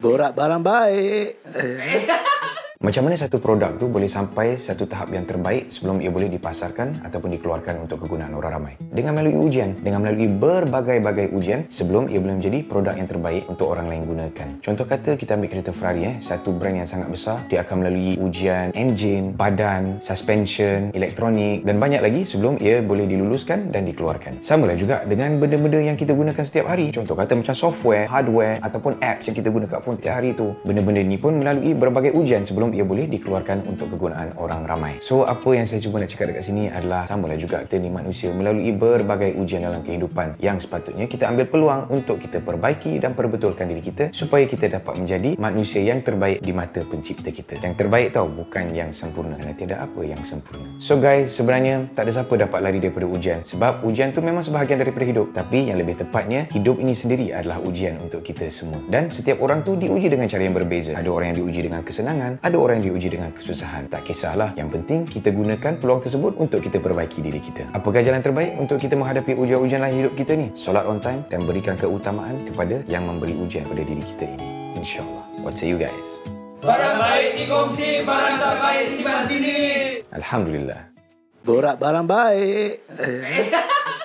Borak barang baik. Macam mana satu produk tu boleh sampai satu tahap yang terbaik sebelum ia boleh dipasarkan ataupun dikeluarkan untuk kegunaan orang ramai? Dengan melalui ujian, dengan melalui berbagai-bagai ujian sebelum ia boleh menjadi produk yang terbaik untuk orang lain gunakan. Contoh kata kita ambil kereta Ferrari eh, satu brand yang sangat besar, dia akan melalui ujian engine, badan, suspension, elektronik dan banyak lagi sebelum ia boleh diluluskan dan dikeluarkan. Sama lah juga dengan benda-benda yang kita gunakan setiap hari. Contoh kata macam software, hardware ataupun apps yang kita guna kat phone setiap hari tu. Benda-benda ni pun melalui berbagai ujian sebelum ia boleh dikeluarkan untuk kegunaan orang ramai. So apa yang saya cuba nak cakap dekat sini adalah samalah juga kita ni manusia melalui berbagai ujian dalam kehidupan yang sepatutnya kita ambil peluang untuk kita perbaiki dan perbetulkan diri kita supaya kita dapat menjadi manusia yang terbaik di mata pencipta kita. Yang terbaik tau bukan yang sempurna kerana tidak apa yang sempurna. So guys, sebenarnya tak ada siapa dapat lari daripada ujian sebab ujian tu memang sebahagian daripada hidup tapi yang lebih tepatnya hidup ini sendiri adalah ujian untuk kita semua. Dan setiap orang tu diuji dengan cara yang berbeza. Ada orang yang diuji dengan kesenangan, ada orang yang diuji dengan kesusahan. Tak kisahlah, yang penting kita gunakan peluang tersebut untuk kita perbaiki diri kita. Apakah jalan terbaik untuk kita menghadapi ujian-ujian dalam hidup kita ni? Solat on time dan berikan keutamaan kepada yang memberi ujian pada diri kita ini. InsyaAllah. What say you guys? Barang baik dikongsi, barang tak baik simpan sini. Alhamdulillah. Borak barang baik.